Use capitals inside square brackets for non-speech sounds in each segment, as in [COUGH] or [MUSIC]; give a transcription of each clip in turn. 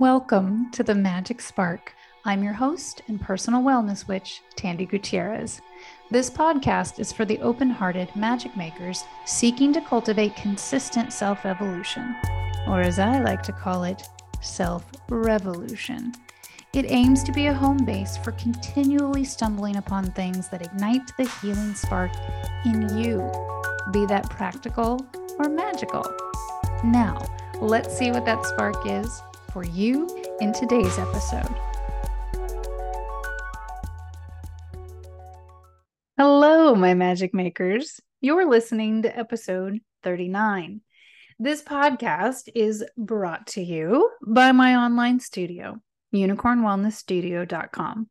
Welcome to the Magic Spark. I'm your host and personal wellness witch, Tandy Gutierrez. This podcast is for the open hearted magic makers seeking to cultivate consistent self evolution, or as I like to call it, self revolution. It aims to be a home base for continually stumbling upon things that ignite the healing spark in you, be that practical or magical. Now, let's see what that spark is for you in today's episode. Hello, my magic makers. You're listening to episode 39. This podcast is brought to you by my online studio, unicornwellnessstudio.com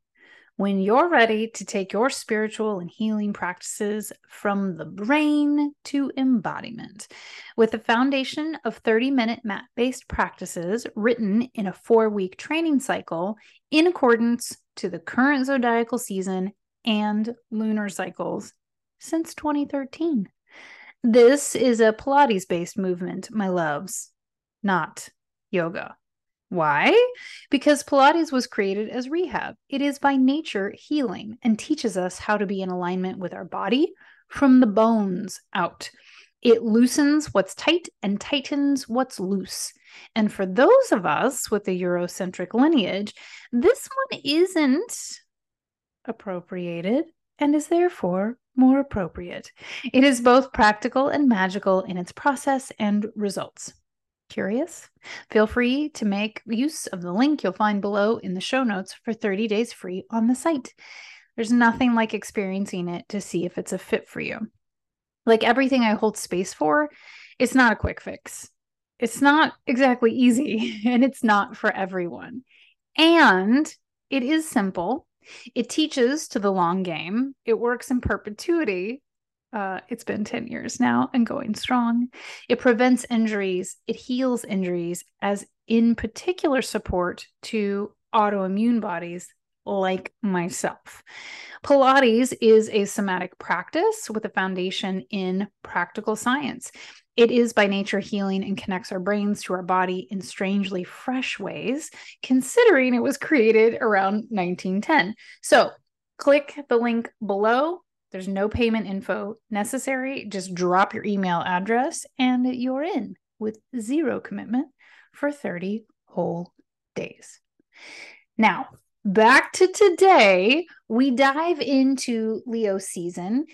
when you're ready to take your spiritual and healing practices from the brain to embodiment. With a foundation of 30 minute mat based practices written in a four week training cycle in accordance to the current zodiacal season and lunar cycles since 2013. This is a Pilates based movement, my loves, not yoga. Why? Because Pilates was created as rehab. It is by nature healing and teaches us how to be in alignment with our body from the bones out. It loosens what's tight and tightens what's loose. And for those of us with a Eurocentric lineage, this one isn't appropriated and is therefore more appropriate. It is both practical and magical in its process and results. Curious? Feel free to make use of the link you'll find below in the show notes for 30 days free on the site. There's nothing like experiencing it to see if it's a fit for you. Like everything I hold space for, it's not a quick fix. It's not exactly easy [LAUGHS] and it's not for everyone. And it is simple. It teaches to the long game. It works in perpetuity uh, it's been 10 years now and going strong. It prevents injuries, it heals injuries, as in particular support to autoimmune bodies like myself. Pilates is a somatic practice with a foundation in practical science. It is by nature healing and connects our brains to our body in strangely fresh ways, considering it was created around 1910. So, click the link below there's no payment info necessary. Just drop your email address and you're in with zero commitment for 30 whole days. Now, back to today, we dive into Leo season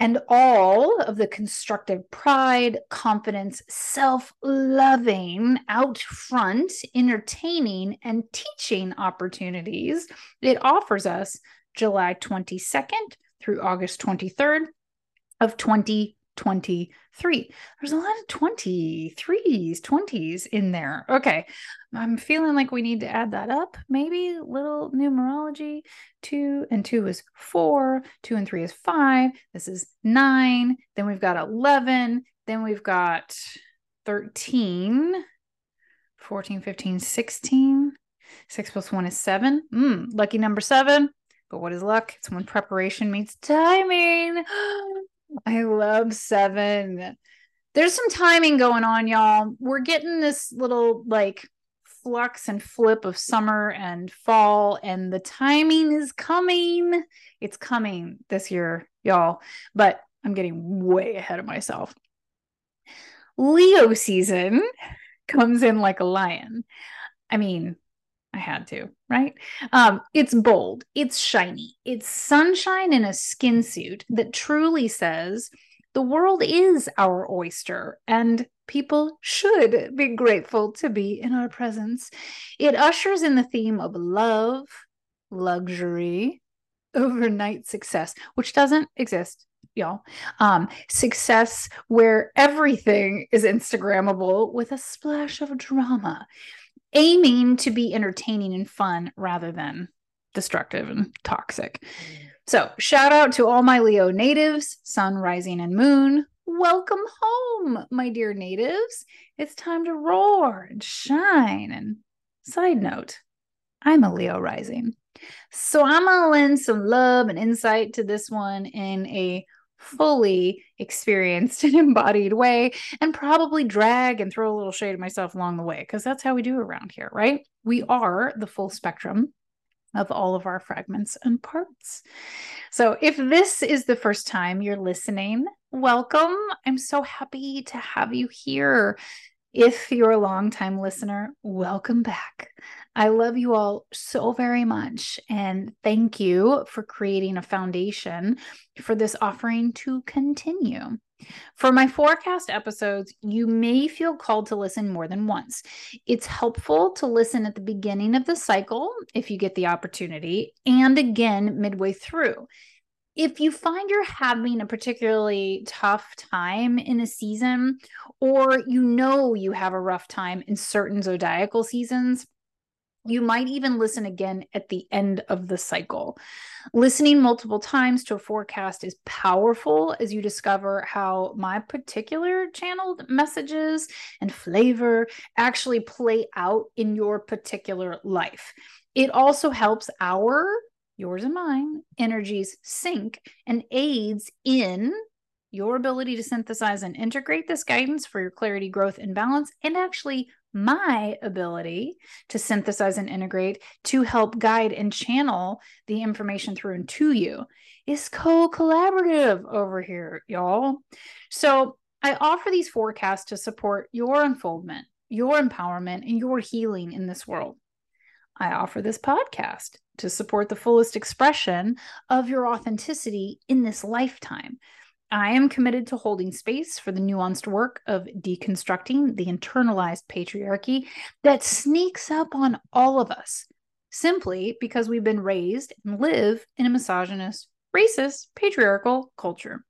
and all of the constructive pride, confidence, self loving, out front, entertaining, and teaching opportunities it offers us July 22nd through August 23rd of 2023. There's a lot of 23s, 20s in there. Okay. I'm feeling like we need to add that up. Maybe little numerology. Two and two is four. Two and three is five. This is nine. Then we've got 11. Then we've got 13, 14, 15, 16. Six plus one is seven. Mm, lucky number seven. But what is luck? It's when preparation meets timing. [GASPS] I love seven. There's some timing going on, y'all. We're getting this little like flux and flip of summer and fall, and the timing is coming. It's coming this year, y'all. But I'm getting way ahead of myself. Leo season comes in like a lion. I mean, I had to, right? Um, it's bold, it's shiny, it's sunshine in a skin suit that truly says the world is our oyster and people should be grateful to be in our presence. It ushers in the theme of love, luxury, overnight success, which doesn't exist y'all. Um, success where everything is Instagrammable with a splash of drama aiming to be entertaining and fun rather than destructive and toxic. So, shout out to all my Leo natives, sun, rising, and moon. Welcome home, my dear natives. It's time to roar and shine. And side note, I'm a Leo rising. So, I'm going to lend some love and insight to this one in a fully experienced and [LAUGHS] embodied way and probably drag and throw a little shade at myself along the way because that's how we do around here, right? We are the full spectrum of all of our fragments and parts. So, if this is the first time you're listening, welcome. I'm so happy to have you here. If you're a longtime listener, welcome back. I love you all so very much. And thank you for creating a foundation for this offering to continue. For my forecast episodes, you may feel called to listen more than once. It's helpful to listen at the beginning of the cycle if you get the opportunity, and again midway through. If you find you're having a particularly tough time in a season, or you know you have a rough time in certain zodiacal seasons, you might even listen again at the end of the cycle. Listening multiple times to a forecast is powerful as you discover how my particular channeled messages and flavor actually play out in your particular life. It also helps our, yours and mine, energies sync and aids in your ability to synthesize and integrate this guidance for your clarity, growth, and balance, and actually my ability to synthesize and integrate to help guide and channel the information through and to you is co collaborative over here, y'all. So I offer these forecasts to support your unfoldment, your empowerment, and your healing in this world. I offer this podcast to support the fullest expression of your authenticity in this lifetime I am committed to holding space for the nuanced work of deconstructing the internalized patriarchy that sneaks up on all of us simply because we've been raised and live in a misogynist, racist, patriarchal culture.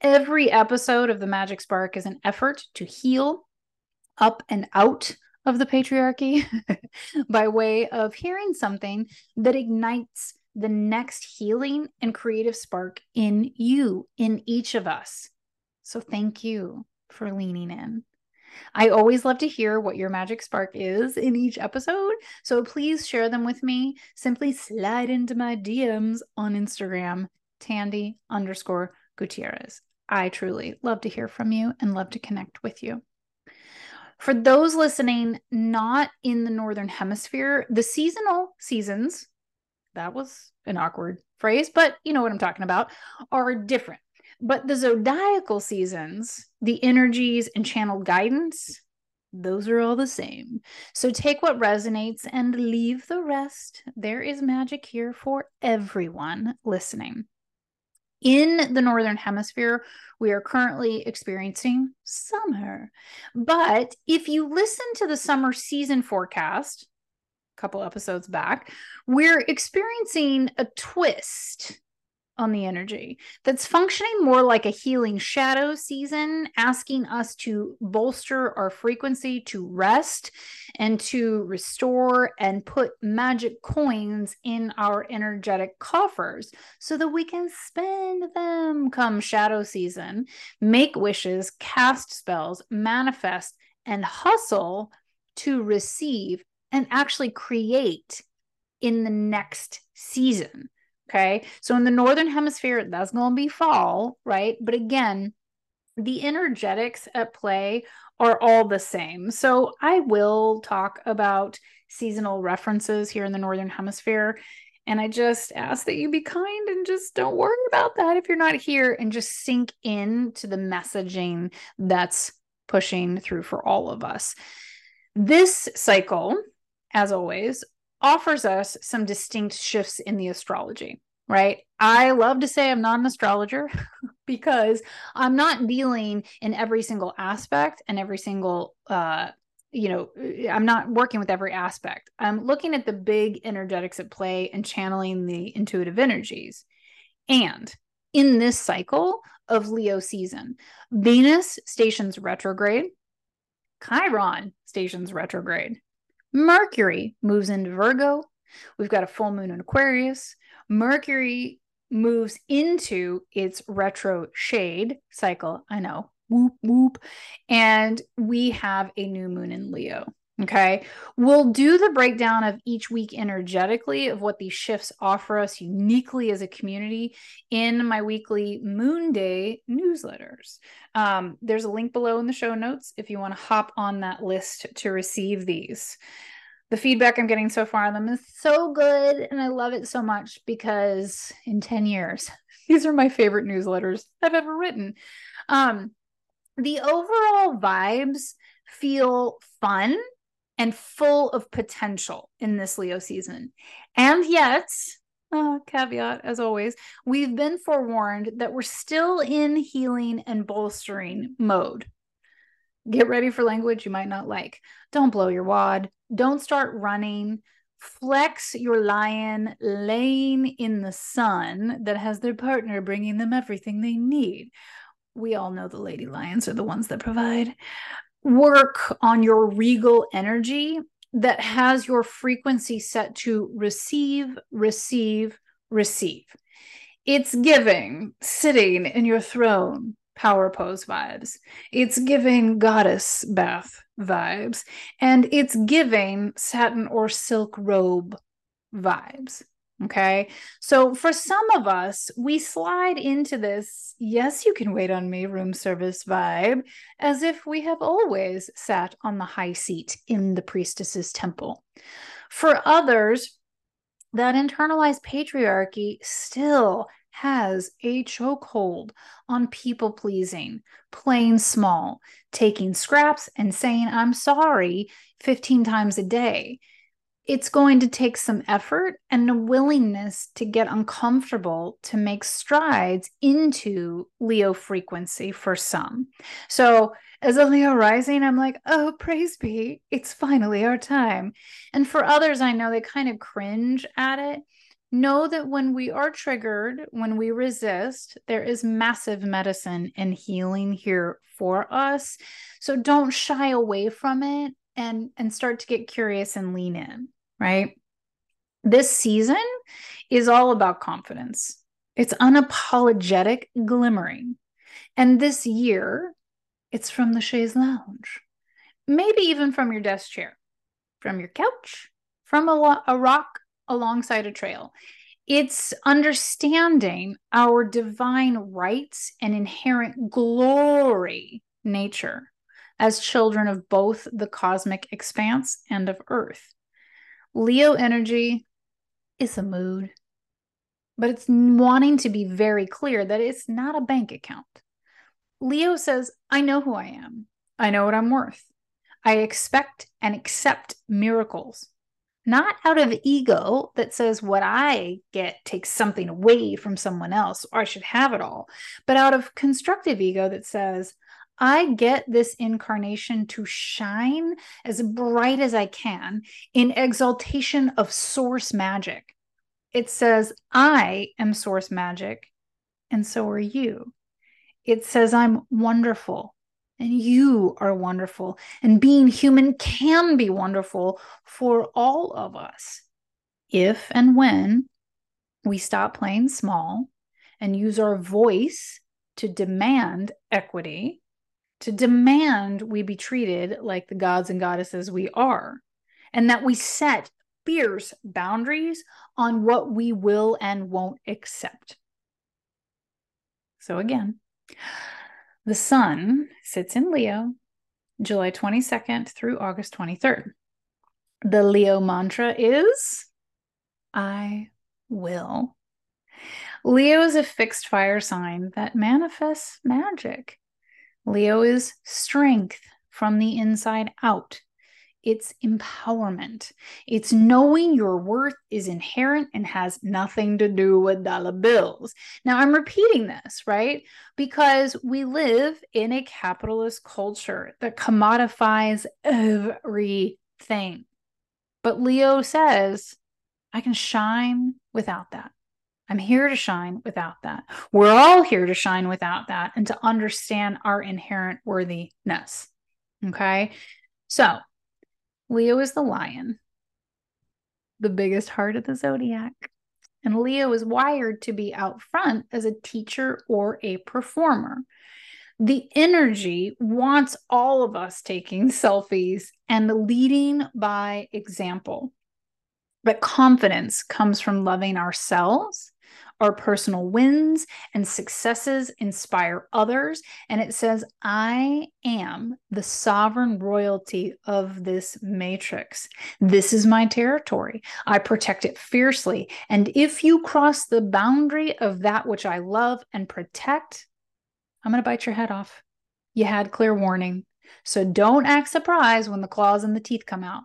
Every episode of The Magic Spark is an effort to heal up and out of the patriarchy [LAUGHS] by way of hearing something that ignites the next healing and creative spark in you, in each of us. So thank you for leaning in. I always love to hear what your magic spark is in each episode. So please share them with me. Simply slide into my DMs on Instagram, Tandy underscore Gutierrez. I truly love to hear from you and love to connect with you. For those listening not in the Northern Hemisphere, the seasonal seasons that was an awkward phrase, but you know what I'm talking about, are different. But the zodiacal seasons, the energies and channeled guidance, those are all the same. So take what resonates and leave the rest. There is magic here for everyone listening. In the Northern Hemisphere, we are currently experiencing summer. But if you listen to the summer season forecast, a couple episodes back, we're experiencing a twist on the energy that's functioning more like a healing shadow season, asking us to bolster our frequency to rest and to restore and put magic coins in our energetic coffers so that we can spend them come shadow season, make wishes, cast spells, manifest, and hustle to receive and actually create in the next season. Okay. So in the Northern Hemisphere, that's going to be fall, right? But again, the energetics at play are all the same. So I will talk about seasonal references here in the Northern Hemisphere. And I just ask that you be kind and just don't worry about that if you're not here and just sink in to the messaging that's pushing through for all of us. This cycle as always, offers us some distinct shifts in the astrology, right? I love to say I'm not an astrologer [LAUGHS] because I'm not dealing in every single aspect and every single uh you know, I'm not working with every aspect. I'm looking at the big energetics at play and channeling the intuitive energies. And in this cycle of Leo season, Venus stations retrograde, Chiron stations retrograde, Mercury moves into Virgo. We've got a full moon in Aquarius. Mercury moves into its retro shade cycle. I know, whoop, whoop. And we have a new moon in Leo. Okay. We'll do the breakdown of each week energetically of what these shifts offer us uniquely as a community in my weekly Moon Day newsletters. Um, there's a link below in the show notes if you want to hop on that list to receive these. The feedback I'm getting so far on them is so good. And I love it so much because in 10 years, [LAUGHS] these are my favorite newsletters I've ever written. Um, the overall vibes feel fun and full of potential in this Leo season. And yet, uh, caveat as always, we've been forewarned that we're still in healing and bolstering mode. Get ready for language you might not like. Don't blow your wad. Don't start running. Flex your lion laying in the sun that has their partner bringing them everything they need. We all know the lady lions are the ones that provide work on your regal energy that has your frequency set to receive, receive, receive. It's giving sitting in your throne power pose vibes. It's giving goddess bath vibes. And it's giving satin or silk robe vibes. Okay. So for some of us, we slide into this, yes, you can wait on me room service vibe, as if we have always sat on the high seat in the priestess's temple. For others, that internalized patriarchy still has a chokehold on people pleasing, playing small, taking scraps and saying, I'm sorry 15 times a day it's going to take some effort and a willingness to get uncomfortable to make strides into Leo frequency for some. So, as a Leo rising, I'm like, oh, praise be, it's finally our time. And for others, I know they kind of cringe at it. Know that when we are triggered, when we resist, there is massive medicine and healing here for us. So don't shy away from it and and start to get curious and lean in, right? This season is all about confidence. It's unapologetic glimmering. And this year, it's from the chaise lounge, maybe even from your desk chair, from your couch, from a, a rock alongside a trail. It's understanding our divine rights and inherent glory nature as children of both the cosmic expanse and of Earth. Leo energy is a mood, but it's wanting to be very clear that it's not a bank account. Leo says, I know who I am. I know what I'm worth. I expect and accept miracles, not out of ego that says what I get takes something away from someone else or I should have it all, but out of constructive ego that says, I get this incarnation to shine as bright as I can in exaltation of source magic. It says, I am source magic, and so are you. It says, I'm wonderful, and you are wonderful. And being human can be wonderful for all of us if and when we stop playing small and use our voice to demand equity to demand we be treated like the gods and goddesses we are, and that we set fierce boundaries on what we will and won't accept. So, again, the sun sits in Leo July 22nd through August 23rd. The Leo mantra is I will. Leo is a fixed fire sign that manifests magic. Leo is strength from the inside out. It's empowerment. It's knowing your worth is inherent and has nothing to do with dollar bills. Now, I'm repeating this, right? Because we live in a capitalist culture that commodifies everything. But Leo says, I can shine without that. I'm here to shine without that. We're all here to shine without that and to understand our inherent worthiness. Okay. So, Leo is the lion, the biggest heart of the zodiac. And Leo is wired to be out front as a teacher or a performer. The energy wants all of us taking [LAUGHS] selfies and leading by example. But confidence comes from loving ourselves our personal wins and successes inspire others. And it says, I am the sovereign royalty of this matrix. This is my territory. I protect it fiercely. And if you cross the boundary of that which I love and protect, I'm going to bite your head off. You had clear warning. So don't act surprised when the claws and the teeth come out.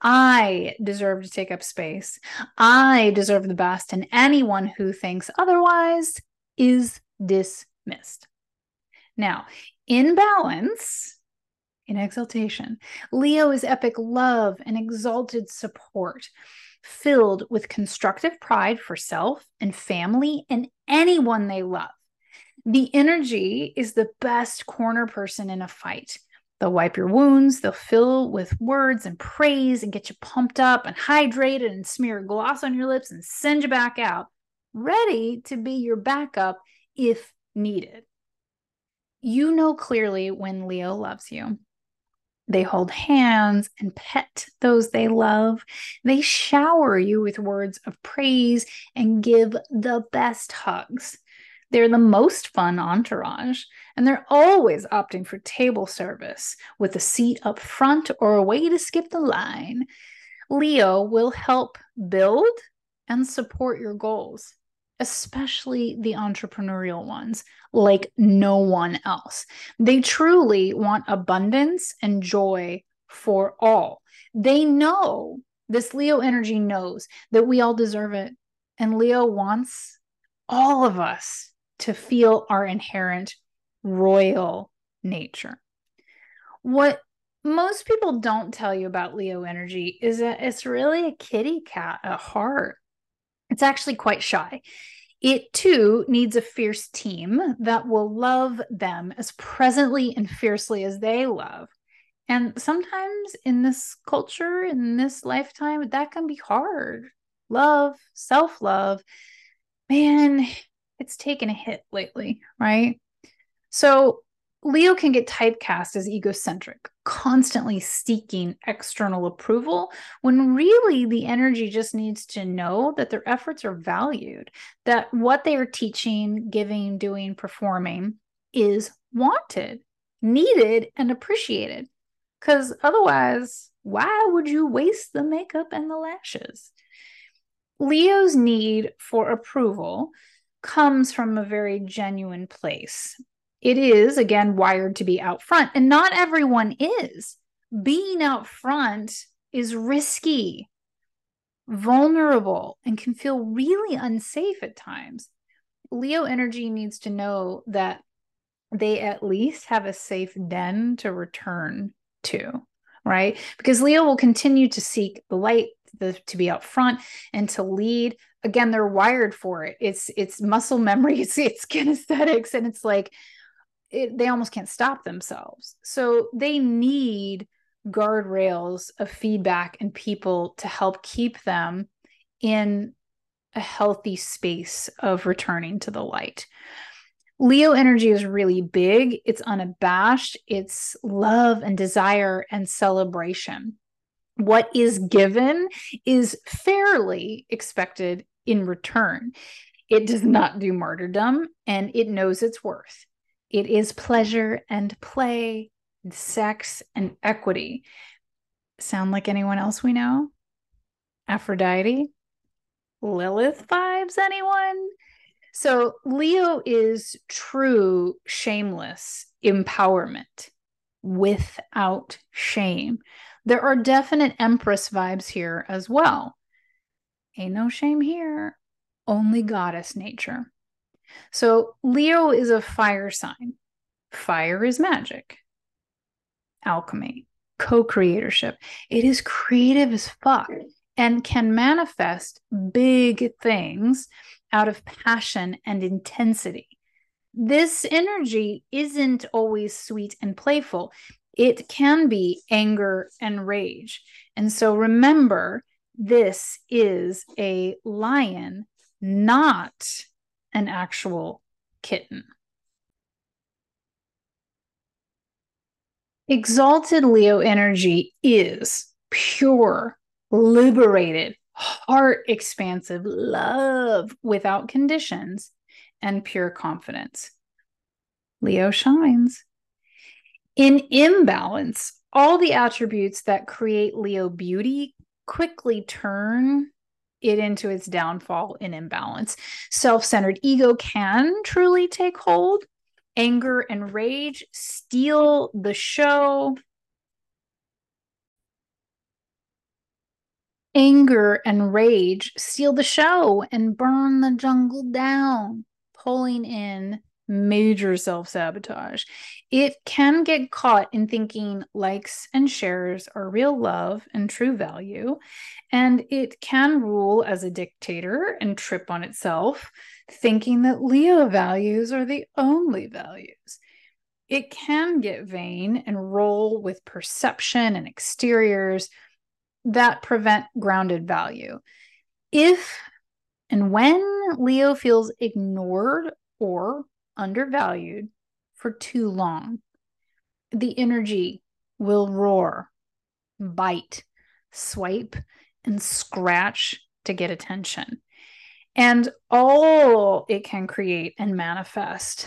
I deserve to take up space. I deserve the best, and anyone who thinks otherwise is dismissed. Now, in balance, in exaltation, Leo is epic love and exalted support, filled with constructive pride for self and family and anyone they love. The energy is the best corner person in a fight. They'll wipe your wounds, they'll fill with words and praise and get you pumped up and hydrated and smear gloss on your lips and send you back out, ready to be your backup if needed. You know clearly when Leo loves you. They hold hands and pet those they love. They shower you with words of praise and give the best hugs. They're the most fun entourage, and they're always opting for table service with a seat up front or a way to skip the line. Leo will help build and support your goals, especially the entrepreneurial ones, like no one else. They truly want abundance and joy for all. They know this Leo energy knows that we all deserve it. And Leo wants all of us to feel our inherent royal nature. What most people don't tell you about Leo energy is that it's really a kitty cat at heart. It's actually quite shy. It too needs a fierce team that will love them as presently and fiercely as they love. And sometimes in this culture, in this lifetime, that can be hard. Love, self love, man, it's taken a hit lately, right? So Leo can get typecast as egocentric, constantly seeking external approval, when really the energy just needs to know that their efforts are valued, that what they are teaching, giving, doing, performing is wanted, needed, and appreciated. Because otherwise, why would you waste the makeup and the lashes? Leo's need for approval comes from a very genuine place. It is, again, wired to be out front, and not everyone is. Being out front is risky, vulnerable, and can feel really unsafe at times. Leo energy needs to know that they at least have a safe den to return to, right? Because Leo will continue to seek the light, the, to be out front and to lead again they're wired for it it's it's muscle memory [LAUGHS] it's, it's kinesthetics and it's like it, they almost can't stop themselves so they need guardrails of feedback and people to help keep them in a healthy space of returning to the light Leo energy is really big. It's unabashed. It's love and desire and celebration what is given is fairly expected in return. It does not do martyrdom and it knows its worth. It is pleasure and play, and sex and equity. Sound like anyone else we know? Aphrodite? Lilith vibes, anyone? So, Leo is true, shameless empowerment without shame. There are definite Empress vibes here as well. Ain't no shame here, only goddess nature. So Leo is a fire sign. Fire is magic, alchemy, co creatorship. It is creative as fuck and can manifest big things out of passion and intensity. This energy isn't always sweet and playful it can be anger and rage. And so remember, this is a lion, not an actual kitten. Exalted Leo energy is pure, liberated, heart expansive love without conditions and pure confidence. Leo shines. In imbalance, all the attributes that create Leo beauty quickly turn it into its downfall in imbalance. Self centered ego can truly take hold. Anger and rage steal the show. Anger and rage steal the show and burn the jungle down, pulling in major self sabotage. It can get caught in thinking likes and shares are real love and true value. And it can rule as a dictator and trip on itself, thinking that Leo values are the only values. It can get vain and roll with perception and exteriors that prevent grounded value. If and when Leo feels ignored or undervalued for too long, the energy will roar, bite, swipe, and scratch to get attention. And all it can create and manifest,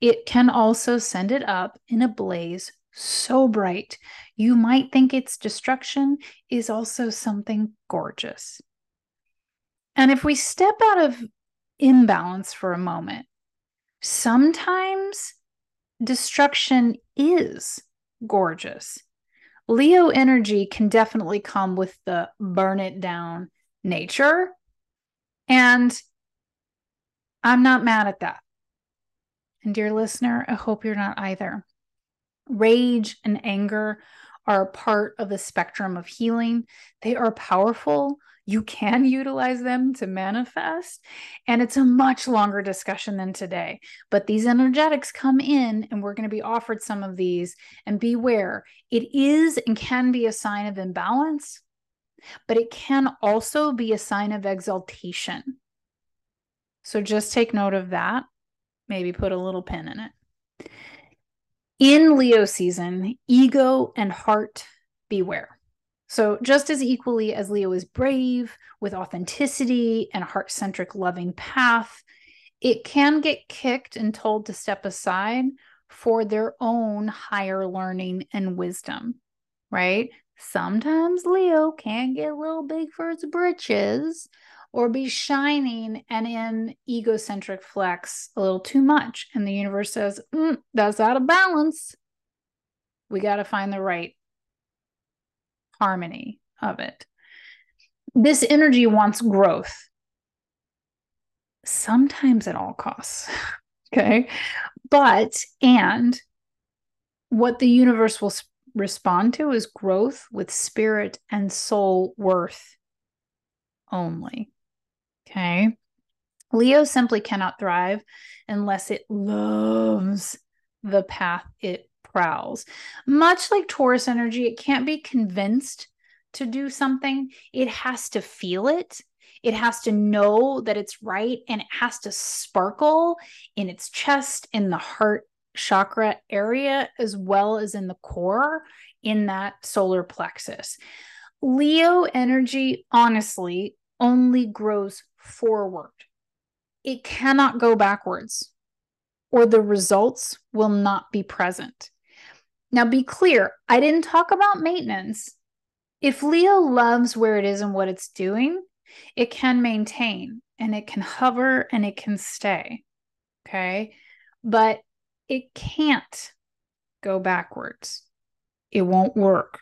it can also send it up in a blaze so bright you might think its destruction is also something gorgeous. And if we step out of imbalance for a moment, sometimes destruction is gorgeous. Leo energy can definitely come with the burn it down nature. And I'm not mad at that. And dear listener, I hope you're not either. Rage and anger are a part of the spectrum of healing. They are powerful. You can utilize them to manifest. And it's a much longer discussion than today. But these energetics come in, and we're going to be offered some of these. And beware, it is and can be a sign of imbalance, but it can also be a sign of exaltation. So just take note of that. Maybe put a little pin in it. In Leo season, ego and heart beware. So, just as equally as Leo is brave with authenticity and a heart centric loving path, it can get kicked and told to step aside for their own higher learning and wisdom, right? Sometimes Leo can get a little big for its britches or be shining and in egocentric flex a little too much. And the universe says, mm, that's out of balance. We got to find the right harmony of it. This energy wants growth, sometimes at all costs. [LAUGHS] okay. But, and what the universe will respond to is growth with spirit and soul worth only. Okay. Leo simply cannot thrive unless it loves the path it prowls. Much like Taurus energy, it can't be convinced to do something, it has to feel it. It has to know that it's right and it has to sparkle in its chest, in the heart chakra area, as well as in the core, in that solar plexus. Leo energy, honestly, only grows forward. It cannot go backwards, or the results will not be present. Now, be clear, I didn't talk about maintenance. If Leo loves where it is and what it's doing, it can maintain and it can hover and it can stay. Okay. But it can't go backwards. It won't work.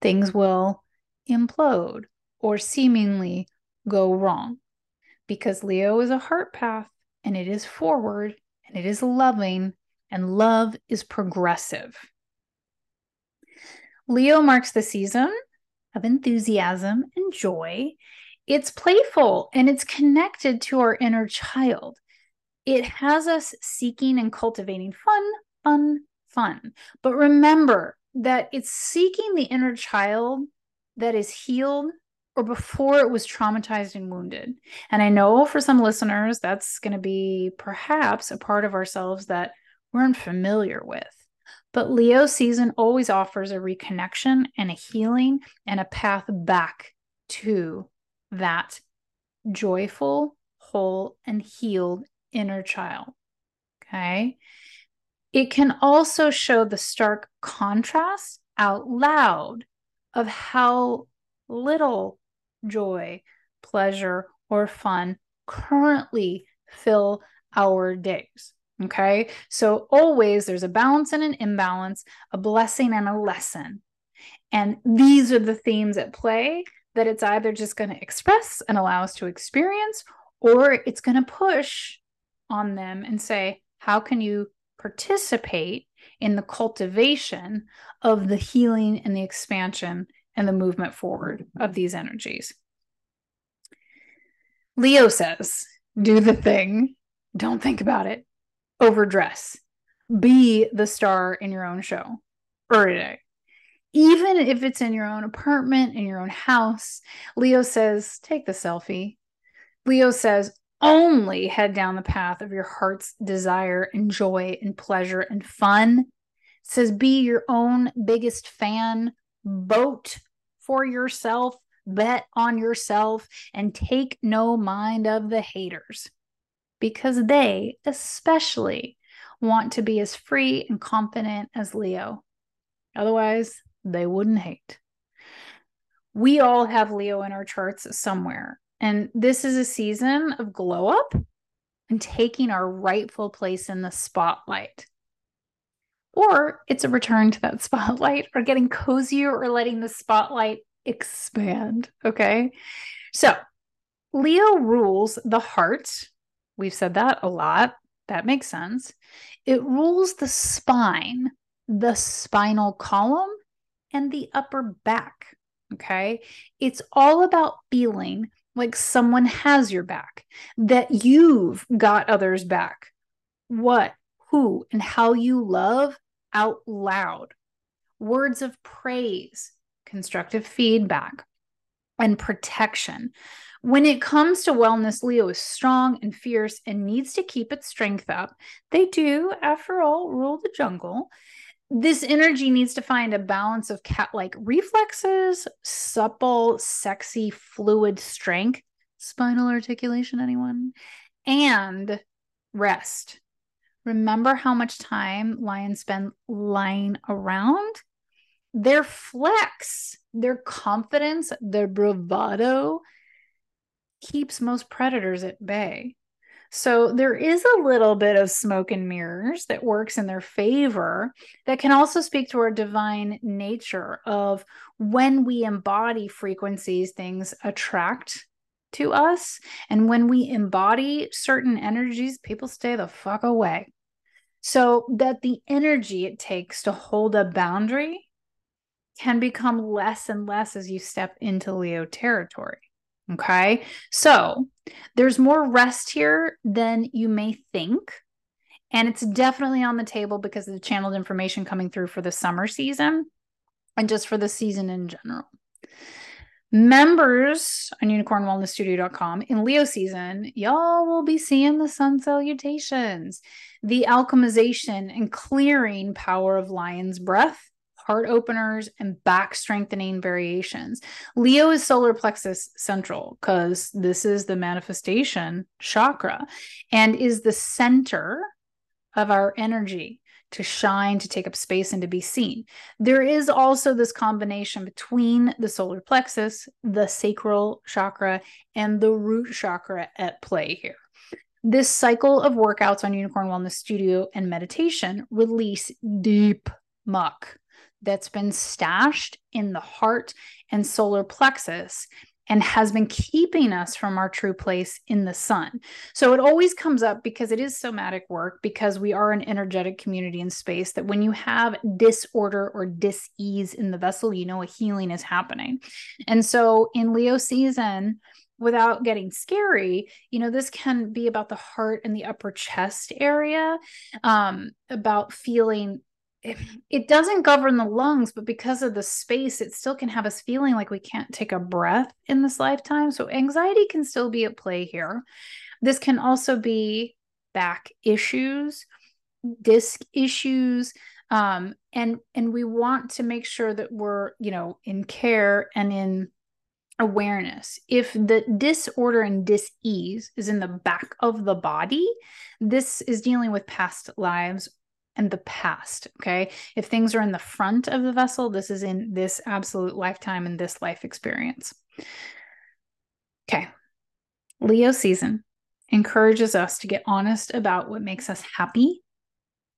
Things will implode or seemingly go wrong because Leo is a heart path and it is forward and it is loving and love is progressive. Leo marks the season of enthusiasm and joy. It's playful and it's connected to our inner child. It has us seeking and cultivating fun, fun, fun. But remember that it's seeking the inner child that is healed or before it was traumatized and wounded. And I know for some listeners, that's going to be perhaps a part of ourselves that we're unfamiliar with. But Leo season always offers a reconnection and a healing and a path back to that joyful, whole, and healed inner child. Okay. It can also show the stark contrast out loud of how little joy, pleasure, or fun currently fill our days. Okay. So always there's a balance and an imbalance, a blessing and a lesson. And these are the themes at play that it's either just going to express and allow us to experience, or it's going to push on them and say, how can you participate in the cultivation of the healing and the expansion and the movement forward of these energies? Leo says, do the thing, don't think about it, overdress, be the star in your own show or day. Even if it's in your own apartment, in your own house, Leo says, take the selfie. Leo says, only head down the path of your heart's desire and joy and pleasure and fun. It says, be your own biggest fan, vote for yourself, bet on yourself, and take no mind of the haters because they especially want to be as free and confident as Leo. Otherwise, they wouldn't hate. We all have Leo in our charts somewhere. And this is a season of glow up and taking our rightful place in the spotlight. Or it's a return to that [LAUGHS] spotlight or getting cozier or letting the spotlight expand. Okay. So Leo rules the heart We've said that a lot. That makes sense. It rules the spine, the spinal column, and the upper back. Okay. It's all about feeling like someone has your back, that you've got others' back. What, who, and how you love out loud. Words of praise, constructive feedback, and protection. When it comes to wellness, Leo is strong and fierce and needs to keep its strength up. They do, after all, rule the jungle. This energy needs to find a balance of cat like reflexes, supple, sexy, fluid strength, spinal articulation, anyone, and rest. Remember how much time lions spend lying around? Their flex, their confidence, their bravado keeps most predators at bay. So there is a little bit of smoke and mirrors that works in their favor that can also speak to our divine nature of when we embody frequencies, things attract to us. And when we embody certain energies, people stay the fuck away. So that the energy it takes to hold a boundary can become less and less as you step into Leo territory. Okay. So there's more rest here than you may think. And it's definitely on the table because of the channeled information coming through for the summer season and just for the season in general. Members on unicornwellnessstudio.com in Leo season, y'all will be seeing the sun salutations, the alchemization and clearing power of lion's breath, heart openers, and back strengthening variations. Leo is solar plexus central because this is the manifestation chakra and is the center of our energy to shine, to take up space, and to be seen. There is also this combination between the solar plexus, the sacral chakra, and the root chakra at play here. This cycle of workouts on Unicorn Wellness Studio and meditation release deep muck that's been stashed in the heart and solar plexus and has been keeping us from our true place in the sun. So it always comes up because it is somatic work, because we are an energetic community in space, that when you have disorder or dis-ease in the vessel, you know a healing is happening. And so in Leo season, without getting scary, you know, this can be about the heart and the upper chest area, um, about feeling it, doesn't govern the lungs, but because of the space, it still can have us feeling like we can't take a breath in this lifetime. So anxiety can still be at play here. This can also be back issues, disc issues, Um, and and we want to make sure that we're, you know, in care and in awareness. If the disorder and dis-ease is in the back of the body, this is dealing with past lives and the past. Okay. If things are in the front of the vessel, this is in this absolute lifetime and this life experience. Okay. Leo season encourages us to get honest about what makes us happy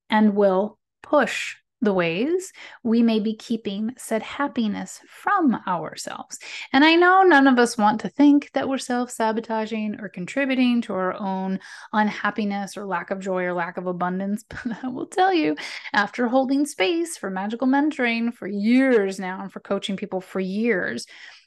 and will push the ways we may be keeping said happiness from ourselves. And I know none of us want to think that we're self sabotaging or contributing to our own unhappiness or lack of joy or lack of abundance. [LAUGHS] But I will tell you, after holding space for magical mentoring for years now and for coaching people for years,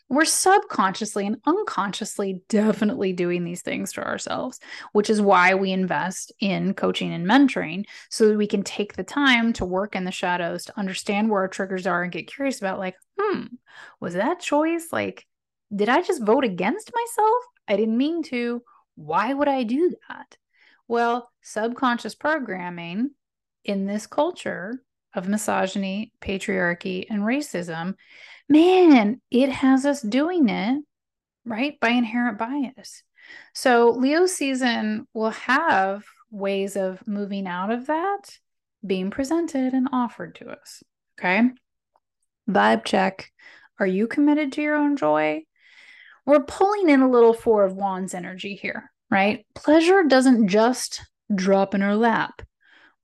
we're subconsciously and unconsciously definitely doing these things to ourselves, which is why we invest in coaching and mentoring so that we can take the time to work in the shadows to understand where our triggers are and get curious about, like, hmm, was that choice? Like, did I just vote against myself? I didn't mean to. Why would I do that? Well, subconscious programming in this culture of misogyny, patriarchy, and racism man, it has us doing it, right? By inherent bias. So Leo season will have ways of moving out of that being presented and offered to us. Okay. Vibe check. Are you committed to your own joy? We're pulling in a little Four of Wands energy here, right? Pleasure doesn't just drop in our lap.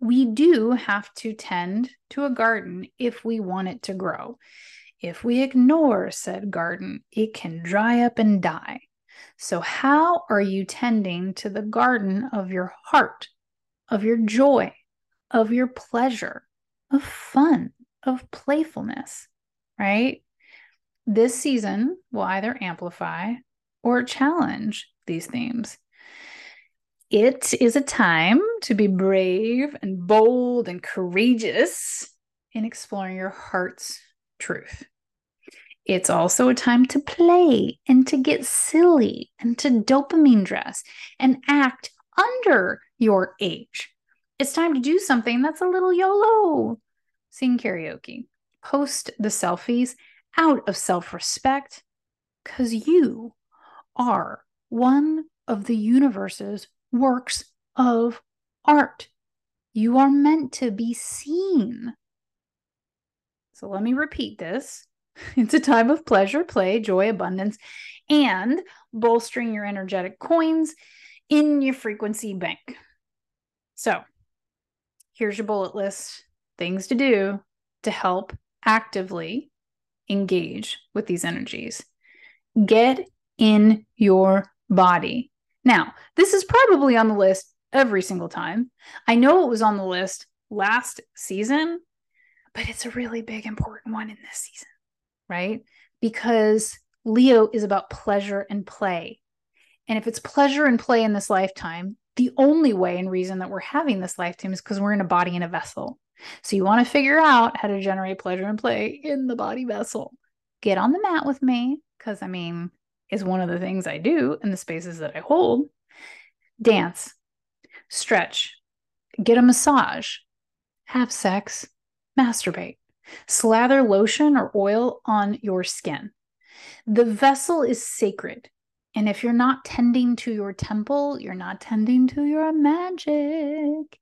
We do have to tend to a garden if we want it to grow. If we ignore said garden, it can dry up and die. So, how are you tending to the garden of your heart, of your joy, of your pleasure, of fun, of playfulness, right? This season will either amplify or challenge these themes. It is a time to be brave and bold and courageous in exploring your heart's truth. It's also a time to play and to get silly and to dopamine dress and act under your age. It's time to do something that's a little YOLO. Sing karaoke, post the selfies out of self respect, because you are one of the universe's works of art. You are meant to be seen. So let me repeat this [LAUGHS] It's a time of pleasure, play, joy, abundance, and bolstering your energetic coins in your frequency bank. So, here's your bullet list things to do to help actively engage with these energies. Get in your body. Now, this is probably on the list every single time. I know it was on the list last season, but it's a really big, important one in this season right? Because Leo is about pleasure and play. And if it's pleasure and play in this lifetime, the only way and reason that we're having this lifetime is because we're in a body and a vessel. So you want to figure out how to generate pleasure and play in the body vessel. Get on the mat with me, because I mean, is one of the things I do in the spaces that I hold. Dance, stretch, get a massage, have sex, masturbate. Slather lotion or oil on your skin. The vessel is sacred. And if you're not tending to your temple, you're not tending to your magic.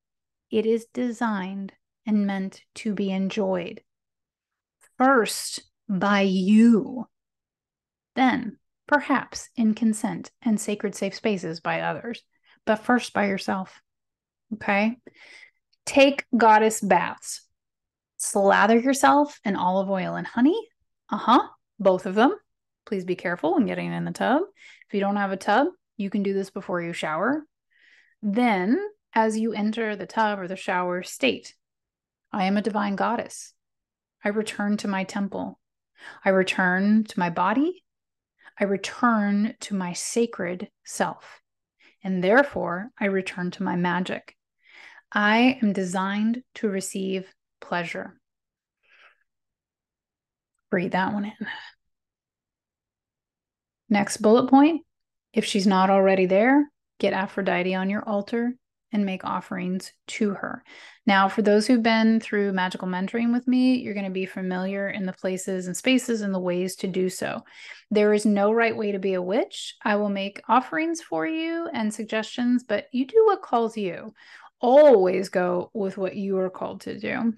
It is designed and meant to be enjoyed. First by you, then perhaps in consent and sacred safe spaces by others, but first by yourself. Okay? Take goddess baths Slather yourself in olive oil and honey. Uh huh. Both of them. Please be careful when getting in the tub. If you don't have a tub, you can do this before you shower. Then, as you enter the tub or the shower, state, I am a divine goddess. I return to my temple. I return to my body. I return to my sacred self. And therefore, I return to my magic. I am designed to receive pleasure. Breathe that one in. Next bullet point if she's not already there, get Aphrodite on your altar and make offerings to her. Now, for those who've been through magical mentoring with me, you're going to be familiar in the places and spaces and the ways to do so. There is no right way to be a witch. I will make offerings for you and suggestions, but you do what calls you. Always go with what you are called to do.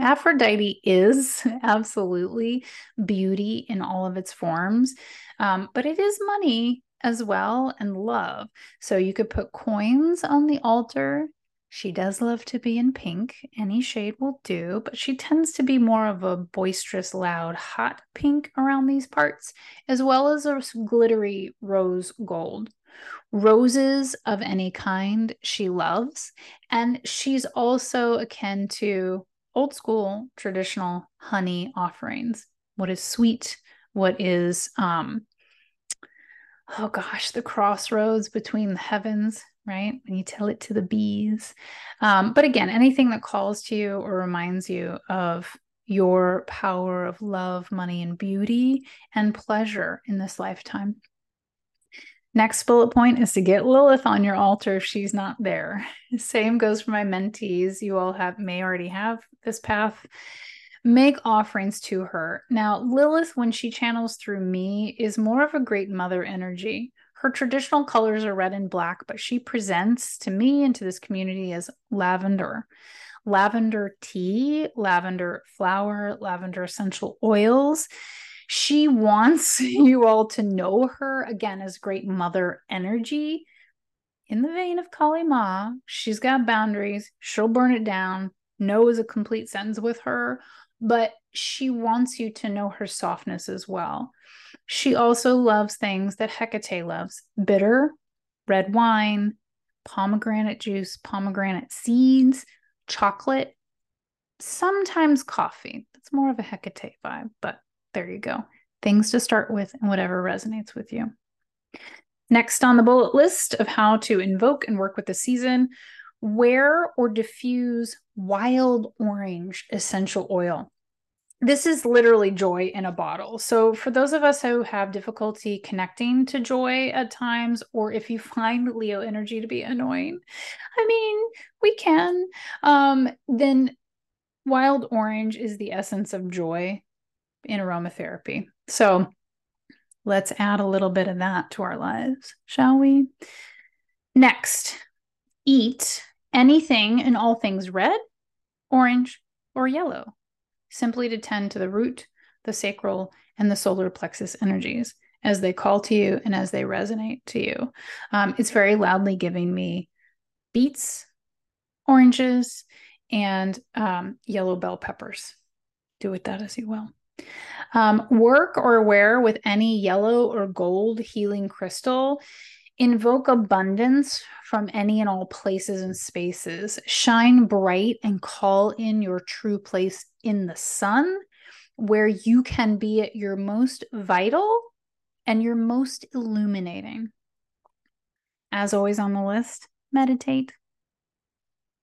Aphrodite is [LAUGHS] absolutely beauty in all of its forms, um, but it is money as well and love. So you could put coins on the altar. She does love to be in pink. Any shade will do, but she tends to be more of a boisterous, loud, hot pink around these parts, as well as a glittery rose gold. Roses of any kind she loves, and she's also akin to old school traditional honey offerings. What is sweet? What is um oh gosh, the crossroads between the heavens, right? When you tell it to the bees. Um, but again, anything that calls to you or reminds you of your power of love, money, and beauty and pleasure in this lifetime. Next bullet point is to get Lilith on your altar if she's not there. [LAUGHS] Same goes for my mentees. You all have may already have this path. Make offerings to her. Now, Lilith, when she channels through me, is more of a great mother energy. Her traditional colors are red and black, but she presents to me and to this community as lavender. Lavender tea, lavender flower, lavender essential oils she wants [LAUGHS] you all to know her again as great mother energy. In the vein of Kali Ma, she's got boundaries. She'll burn it down. No is a complete sentence with her, but she wants you to know her softness as well. She also loves things that Hecate loves bitter, red wine, pomegranate juice, pomegranate seeds, chocolate, sometimes coffee. That's more of a Hecate vibe, but there you go. Things to start with and whatever resonates with you. Next on the bullet list of how to invoke and work with the season, wear or diffuse wild orange essential oil. This is literally joy in a bottle. So, for those of us who have difficulty connecting to joy at times, or if you find Leo energy to be annoying, I mean, we can, um, then wild orange is the essence of joy in aromatherapy. So let's add a little bit of that to our lives, shall we? Next, eat anything and all things red, orange, or yellow, simply to tend to the root, the sacral, and the solar plexus energies as they call to you and as they resonate to you. Um, it's very loudly giving me beets, oranges, and um, yellow bell peppers. Do with that as you will. Um, work or wear with any yellow or gold healing crystal. Invoke abundance from any and all places and spaces. Shine bright and call in your true place in the sun, where you can be at your most vital and your most illuminating. As always on the list, meditate.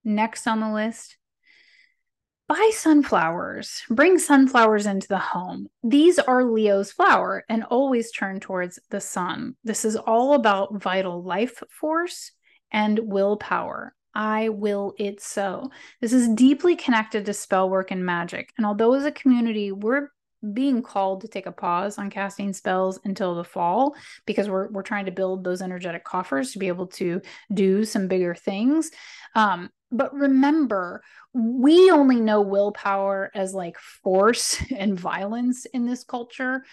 Next on the list, buy sunflowers, bring sunflowers into the home. These are Leo's flower and always turn towards the sun. This is all about vital life force and willpower. I will it so. This is deeply connected to spell work and magic. And although as a community, we're being called to take a pause on casting spells until the fall because we're we're trying to build those energetic coffers to be able to do some bigger things. Um, but remember, we only know willpower as like force [LAUGHS] and violence in this culture.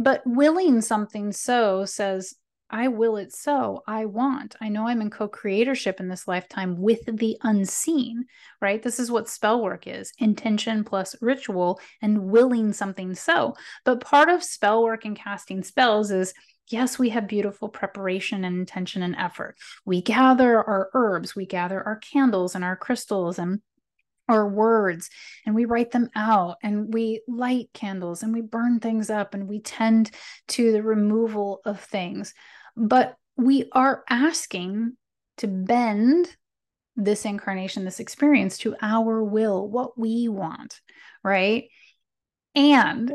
But willing something so says, I will it so. I want. I know I'm in co creatorship in this lifetime with the unseen, right? This is what spell work is intention plus ritual and willing something so. But part of spell work and casting spells is yes, we have beautiful preparation and intention and effort. We gather our herbs, we gather our candles and our crystals and our words and we write them out and we light candles and we burn things up and we tend to the removal of things. But we are asking to bend this incarnation, this experience to our will, what we want, right? And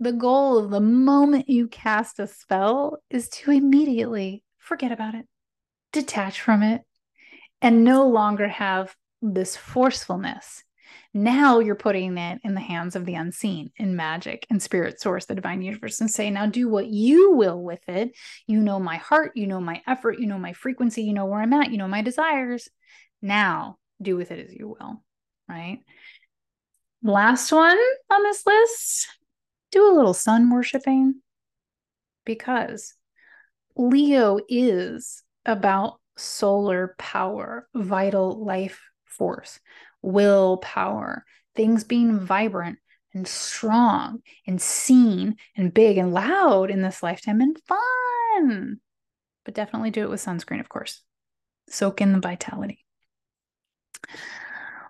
the goal of the moment you cast a spell is to immediately forget about it, detach from it, and no longer have this forcefulness. Now you're putting it in the hands of the unseen, in magic and spirit source, the divine universe, and say, now do what you will with it. You know my heart, you know my effort, you know my frequency, you know where I'm at, you know my desires. Now do with it as you will, right? Last one on this list do a little sun worshiping because Leo is about solar power, vital life force, willpower, things being vibrant and strong and seen and big and loud in this lifetime and fun. But definitely do it with sunscreen, of course. Soak in the vitality.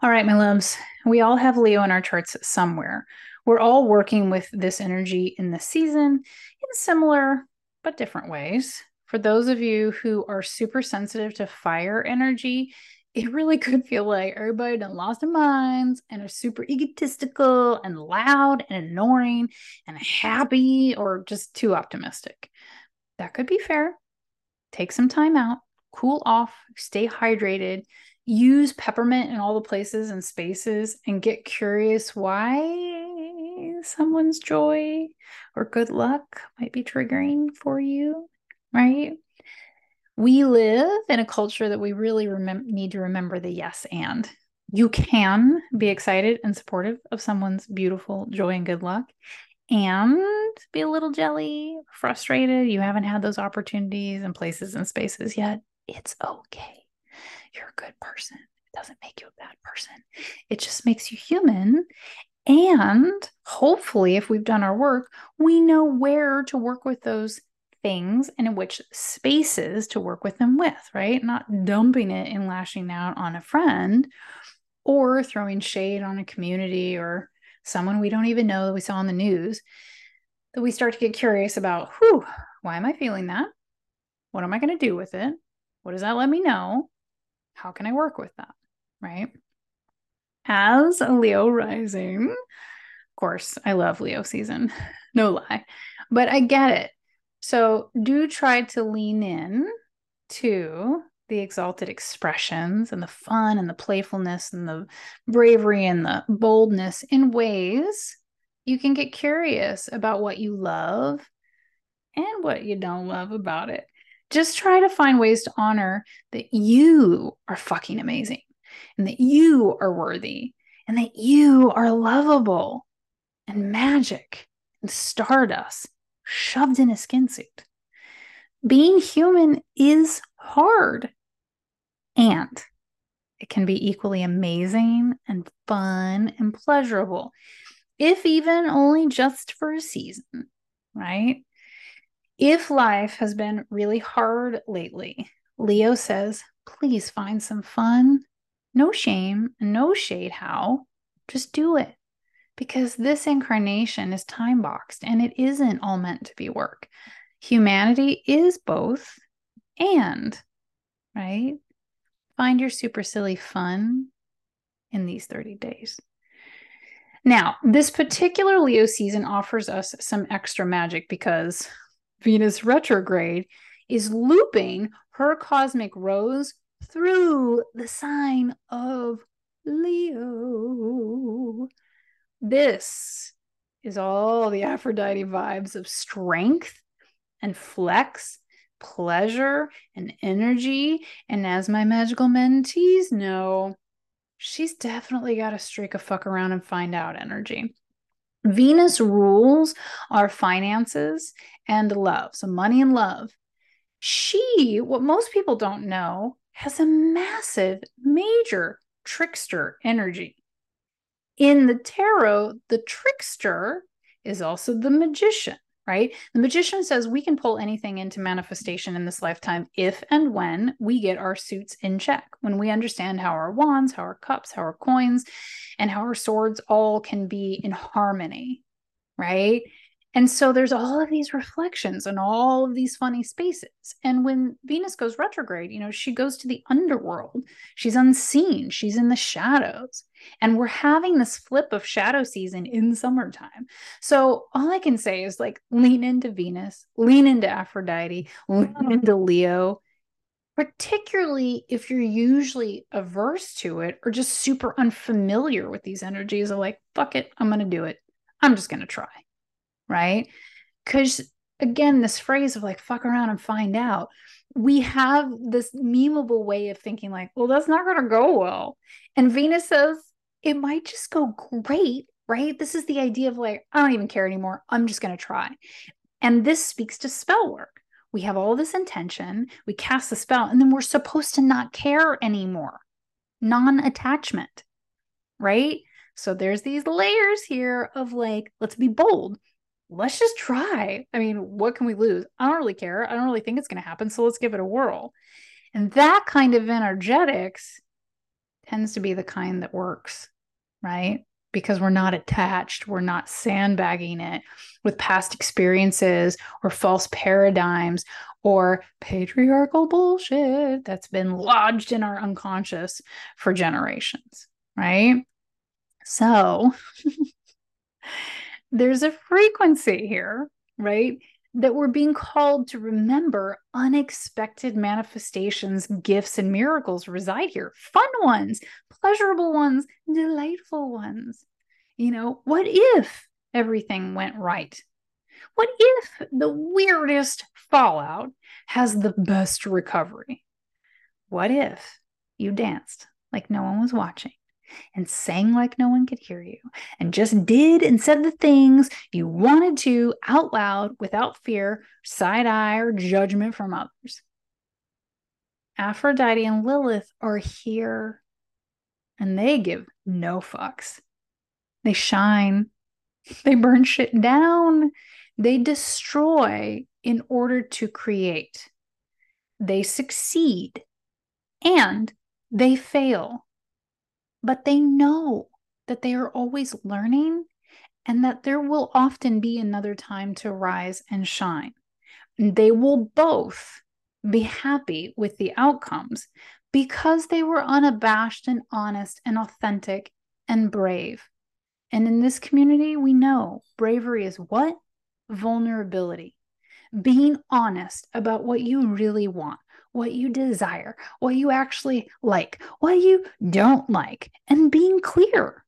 All right, my loves, we all have Leo in our charts somewhere. We're all working with this energy in the season in similar but different ways. For those of you who are super sensitive to fire energy, it really [LAUGHS] could feel like everybody done lost their minds and are super egotistical and loud and annoying and happy or just too optimistic. That could be fair. Take some time out, cool off, stay hydrated, use peppermint in all the places and spaces, and get curious why someone's joy or good luck might be triggering for you, right? we live in a culture that we really remem- need to remember the yes and. You can be excited and supportive of someone's beautiful joy and good luck and be a little jelly, frustrated. You haven't had those opportunities and places and spaces yet. It's okay. You're a good person. It doesn't make you a bad person. It just makes you human. And hopefully, if we've done our work, we know where to work with those things and in which spaces to work with them with, right? Not dumping it and lashing out on a friend or throwing shade on a community or someone we don't even know that we saw on the news. That we start to get curious about, whew, why am I feeling that? What am I going to do with it? What does that let me know? How can I work with that? Right. As a Leo rising, of course, I love Leo season, [LAUGHS] no lie, but I get it. So do try to lean in to the exalted expressions and the fun and the playfulness and the bravery and the boldness in ways you can get curious about what you love and what you don't love about it. Just try to find ways to honor that you are fucking amazing and that you are worthy and that you are lovable and magic and stardust shoved in a skin suit. Being human is hard and it can be equally amazing and fun and pleasurable, if even only just for a season, right? If life has been really hard lately, Leo says, please find some fun. No shame, no shade how. Just do it because this incarnation is time boxed and it isn't all meant to be work. Humanity is both and, right? Find your super silly fun in these 30 days. Now, this particular Leo season offers us some extra magic because Venus retrograde is looping her cosmic rose through the sign of Leo. This is all the Aphrodite vibes of strength and flex, pleasure and energy. And as my magical mentees know, she's definitely got a streak of fuck around and find out energy. Venus rules our finances and love, so money and love. She, what most people don't know, has a massive, major trickster energy. In the tarot, the trickster is also the magician, right? The magician says we can pull anything into manifestation in this lifetime if and when we get our suits in check, when we understand how our wands, how our cups, how our coins, and how our swords all can be in harmony, right? And so there's all of these reflections and all of these funny spaces. And when Venus goes retrograde, you know, she goes to the underworld. She's unseen, she's in the shadows. And we're having this flip of shadow season in summertime. So all I can say is like lean into Venus, lean into Aphrodite, lean mm-hmm. into Leo, particularly if you're usually averse to it or just super unfamiliar with these energies of like, fuck it, I'm going to do it. I'm just going to try. Right. Because again, this phrase of like, fuck around and find out, we have this memeable way of thinking like, well, that's not going to go well. And Venus says it might just go great. Right. This is the idea of like, I don't even care anymore. I'm just going to try. And this speaks to spell work we have all this intention, we cast the spell, and then we're supposed to not care anymore. Non attachment, right? So there's these layers here of like, let's be bold. Let's just try. I mean, what can we lose? I don't really care. I don't really think it's going to happen. So let's give it a whirl. And that kind of energetics tends to be the kind that works, right? because we're not attached, we're not sandbagging it with past experiences or false paradigms or patriarchal bullshit that's been lodged in our unconscious for generations, right? So [LAUGHS] there's a frequency here, right? That we're being called to remember unexpected manifestations, gifts, and miracles reside here. Fun ones, pleasurable ones, delightful ones. You know, what if everything went right? What if the weirdest fallout has the best recovery? What if you danced like no one was watching and sang like no one could hear you and just did and said the things you wanted to out loud without fear, side eye, or judgment from others? Aphrodite and Lilith are here and they give no fucks. They shine, [LAUGHS] they burn shit down, they destroy in order to create. They succeed and they fail, but they know that they are always learning and that there will often be another time to rise and shine. They will both be happy with the outcomes because they were unabashed and honest and authentic and brave. And in this community, we know bravery is what? Vulnerability. Being honest about what you really want, what you desire, what you actually like, what you don't like, and being clear.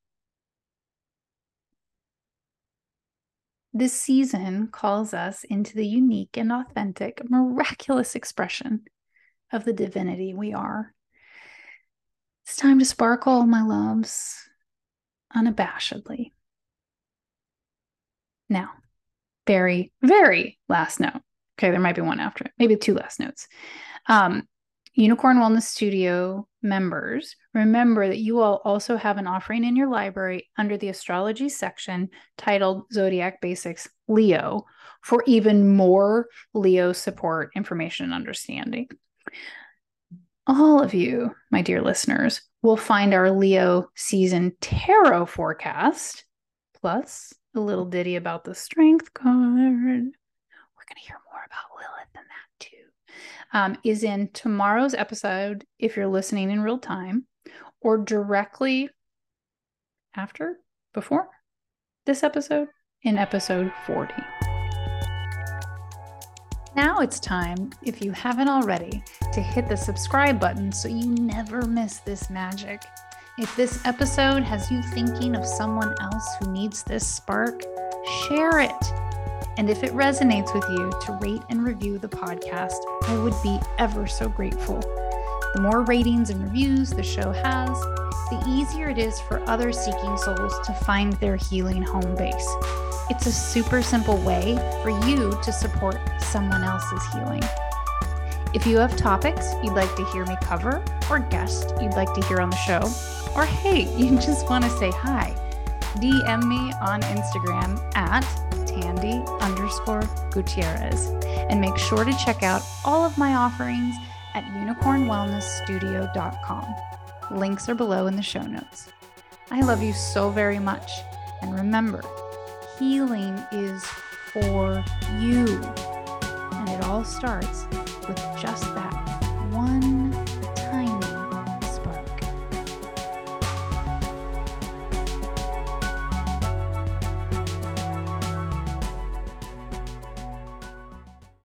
This season calls us into the unique and authentic, miraculous expression of the divinity we are. It's time to sparkle, my loves unabashedly. Now, very, very last note. Okay, there might be one after it, maybe two last notes. Um, Unicorn Wellness Studio members, remember that you all also have an offering in your library under the astrology section titled Zodiac Basics Leo for even more Leo support, information, and understanding. All of you, my dear listeners, will find our Leo season tarot forecast, plus a little ditty about the strength card. We're going to hear more about Lilith than that too. Um, is in tomorrow's episode if you're listening in real time, or directly after, before this episode in episode 40. Now it's time, if you haven't already, to hit the subscribe button so you never miss this magic. If this episode has you thinking of someone else who needs this spark, share it. And if it resonates with you, to rate and review the podcast, I would be ever so grateful. The more ratings and reviews the show has, the easier it is for other seeking souls to find their healing home base. It's a super simple way for you to support someone else's healing. If you have topics you'd like to hear me cover, or guests you'd like to hear on the show, or hey, [LAUGHS] you just want to say hi, DM me on Instagram at Tandy underscore Gutierrez. And make sure to check out all of my offerings at unicornwellnessstudio.com. Links are below in the show notes. I love you so very much. And remember, healing is for you. And it all starts with just that